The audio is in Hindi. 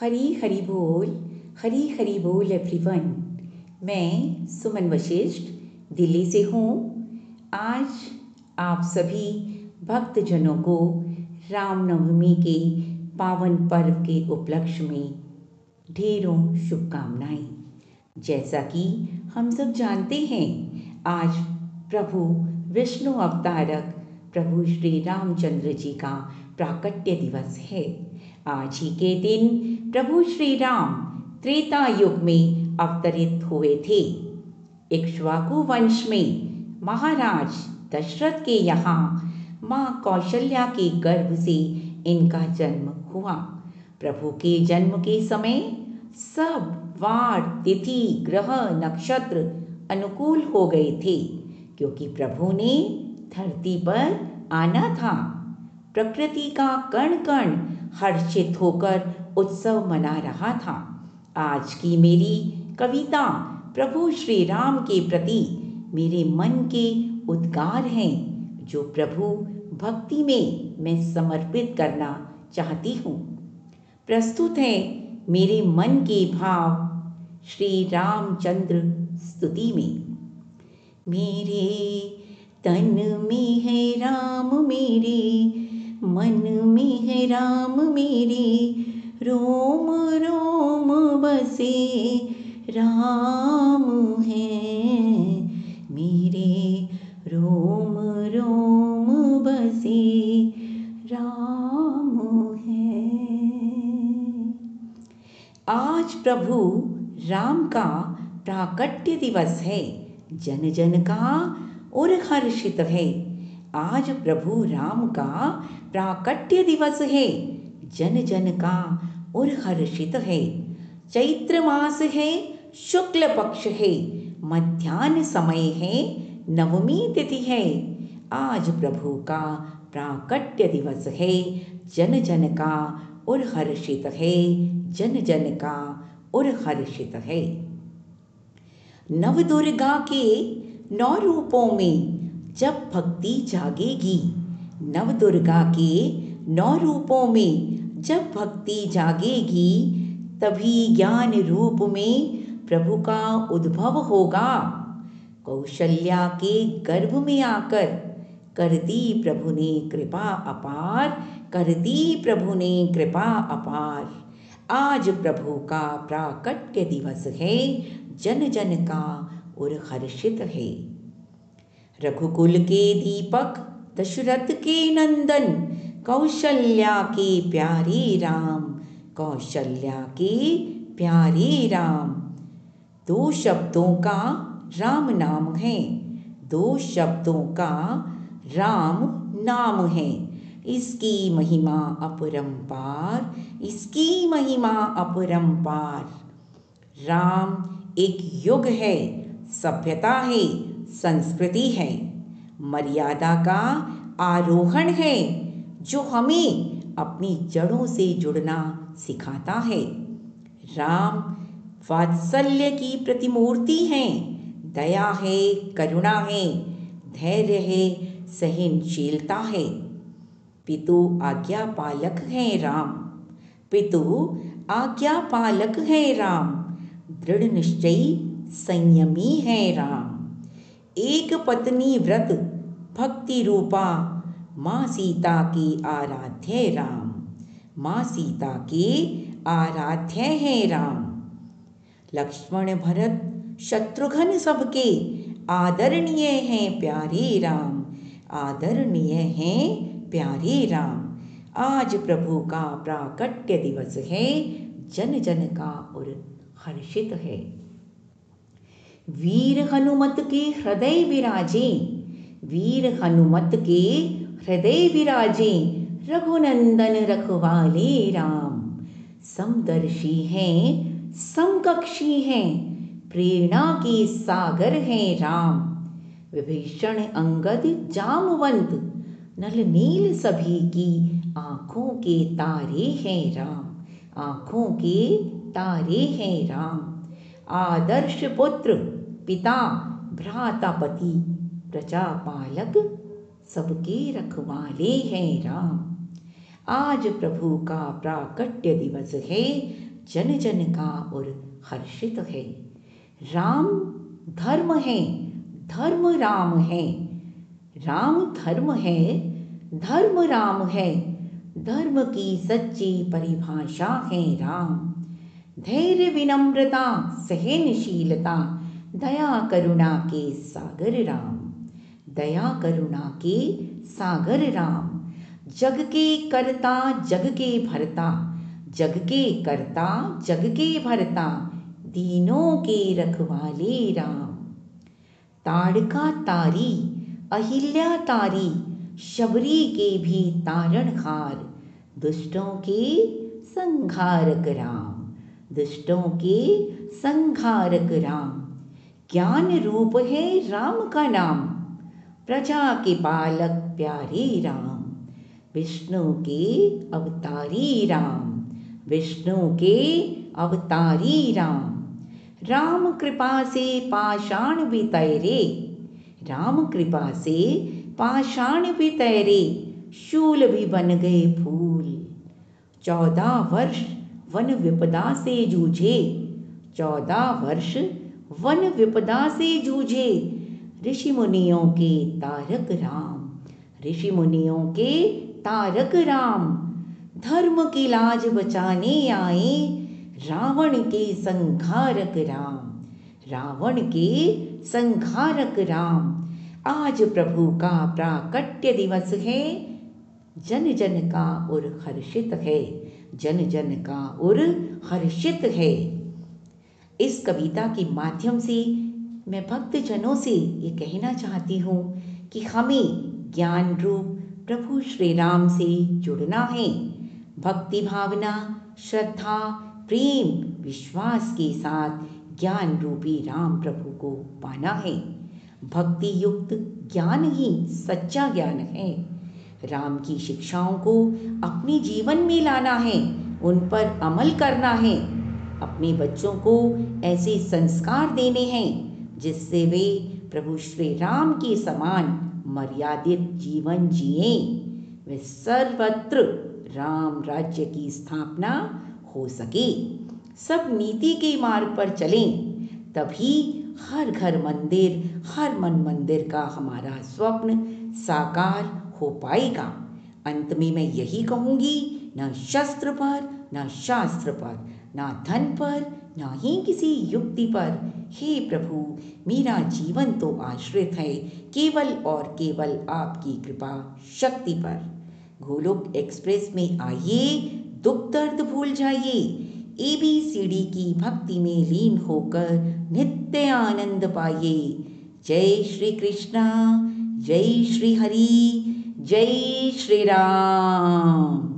हरी हरी बोल, हरी हरी बोल एवरीवन मैं सुमन वशिष्ठ, दिल्ली से हूँ। आज आप सभी भक्तजनों को रामनवमी के पावन पर्व के उपलक्ष्य में ढेरों शुभकामनाएँ। जैसा कि हम सब जानते हैं, आज प्रभु विष्णु अवतारक, प्रभु श्री रामचंद्र जी का प्राकट्य दिवस है। आज ही के दिन प्रभु श्री राम त्रेता युग में अवतरित हुए थे। इक्ष्वाकु वंश में महाराज दशरथ के यहाँ माँ कौशल्या के गर्भ से इनका जन्म हुआ। प्रभु के जन्म के समय सब वार, तिथि, ग्रह, नक्षत्र अनुकूल हो गए थे, क्योंकि प्रभु ने धरती पर आना था। प्रकृति का कण कण हर्षित होकर उत्सव मना रहा था। आज की मेरी कविता प्रभु श्री राम के प्रति मेरे मन के उद्गार हैं, जो प्रभु भक्ति में मैं समर्पित करना चाहती हूँ। प्रस्तुत है मेरे मन के भाव श्री रामचंद्र स्तुति में। मेरे तन में है राम मेरे मन में है राम मेरे। रोम रोम बसे, राम है मेरे। रोम रोम बसे, राम है। आज प्रभु राम का प्राकट्य दिवस है। जन जन का और हर्षित है। आज प्रभु राम का प्राकट्य दिवस है। जन जन का और हर्षित है। चैत्र मास है, शुक्ल पक्ष है। मध्यान्ह समय है, नवमी तिथि है। आज प्रभु का प्राकट्य दिवस है। जन जन का और हर्षित है। जन जन का और हर्षित है। नव दुर्गा के नौ रूपों में जब भक्ति जागेगी नव दुर्गा के नौ रूपों में जब भक्ति जागेगी, तभी ज्ञान रूप में प्रभु का उद्भव होगा। कौशल्या के गर्भ में आकर कर दी प्रभु ने कृपा अपार, कर दी प्रभु ने कृपा अपार। आज प्रभु का प्राकट्य दिवस है, जन जन का और हर्षित है। रघुकुल के दीपक, दशरथ के नंदन, कौशल्या के प्यारे राम, कौशल्या के प्यारे राम। दो शब्दों का राम नाम है, दो शब्दों का राम नाम है। इसकी महिमा अपरंपार, इसकी महिमा अपरंपार। राम एक युग है, सभ्यता है संस्कृति है। मर्यादा का आरोहण है, जो हमें अपनी जड़ों से जुड़ना सिखाता है। राम वात्सल्य की प्रतिमूर्ति है। दया है, करुणा है, धैर्य है, सहनशीलता है। पितु आज्ञा पालक है राम। पितु आज्ञा पालक है राम। दृढ़ निश्चयी संयमी है राम। एक पत्नी व्रत, भक्ति रूपा, माँ सीता की आराध्य राम। माँ सीता के आराध्य है राम। लक्ष्मण भरत, शत्रुघ्न सबके आदरणीय हैं प्यारे राम। आदरणीय हैं प्यारे राम। आज प्रभु का प्राकट्य दिवस है, जन जन का और हर्षित है। वीर हनुमत के हृदय विराजे वीर हनुमत के हृदय विराजे रघुनंदन रखवाले राम समदर्शी हैं समकक्षी हैं प्रेरणा के सागर हैं राम विभीषण अंगद जामवंत नल नील सभी की आँखों के तारे हैं राम आँखों के तारे हैं राम आदर्श पुत्र पिता, भ्रातापति, प्रजापालक, सबके रखवाले हैं राम। आज प्रभु का प्राकट्य दिवस है, जन जन का और हर्षित है। राम धर्म है, धर्म राम है। राम धर्म है, धर्म राम है। धर्म की सच्ची परिभाषा है राम। धैर्य विनम्रता, सहनशीलता दया करुणा के सागर राम दया करुणा के सागर राम जग के करता जग के भरता। जग के करता जग के भरता। दीनों के रखवाले राम। ताड़का तारी, अहिल्या तारी। शबरी के भी तारण तारणहार। दुष्टों के संघारक राम। दुष्टों के संघारक राम। ज्ञान रूप है राम का नाम। प्रजा के पालक प्यारे राम, विष्णु के अवतारी राम, विष्णु के अवतारी राम। राम कृपा से पाषाण भी तैरे राम कृपा से पाषाण भी तैरे शूल भी बन गए फूल। चौदह वर्ष वन विपदा से जूझे, चौदह वर्ष वन विपदा से जूझे ऋषि मुनियों के तारक राम। ऋषि मुनियों के तारक राम। धर्म की लाज बचाने आए रावण के संघारक राम। रावण के संघारक राम। आज प्रभु का प्राकट्य दिवस है। जन जन का उर हर्षित है। जन जन का उर हर्षित है। इस कविता के माध्यम से मैं भक्तजनों से ये कहना चाहती हूँ कि हमें ज्ञान रूप प्रभु श्री राम से जुड़ना है। भक्ति भावना, श्रद्धा, प्रेम, विश्वास के साथ ज्ञान रूपी राम प्रभु को पाना है। भक्ति युक्त ज्ञान ही सच्चा ज्ञान है। राम की शिक्षाओं को अपने जीवन में लाना है, उन पर अमल करना है। अपने बच्चों को ऐसे संस्कार देने हैं, जिससे वे प्रभु श्री राम के समान मर्यादित जीवन जिए। वे सर्वत्र राम राज्य की स्थापना हो सके। सब नीति के मार्ग पर चलें, तभी हर घर मंदिर, हर मन मंदिर का हमारा स्वप्न साकार हो पाएगा। अंत में मैं यही कहूँगी, न शस्त्र पर, न शास्त्र पर, न धन पर ना ही किसी युक्ति पर। हे प्रभु, मेरा जीवन तो आश्रित है, केवल और केवल आपकी कृपा, शक्ति पर। गोलोक एक्सप्रेस में आइए, दुख दर्द भूल जाइए। ए बी सी डी की भक्ति में लीन होकर नित्य आनंद पाइए। जय श्री कृष्णा, जय श्री हरि, जय श्री राम।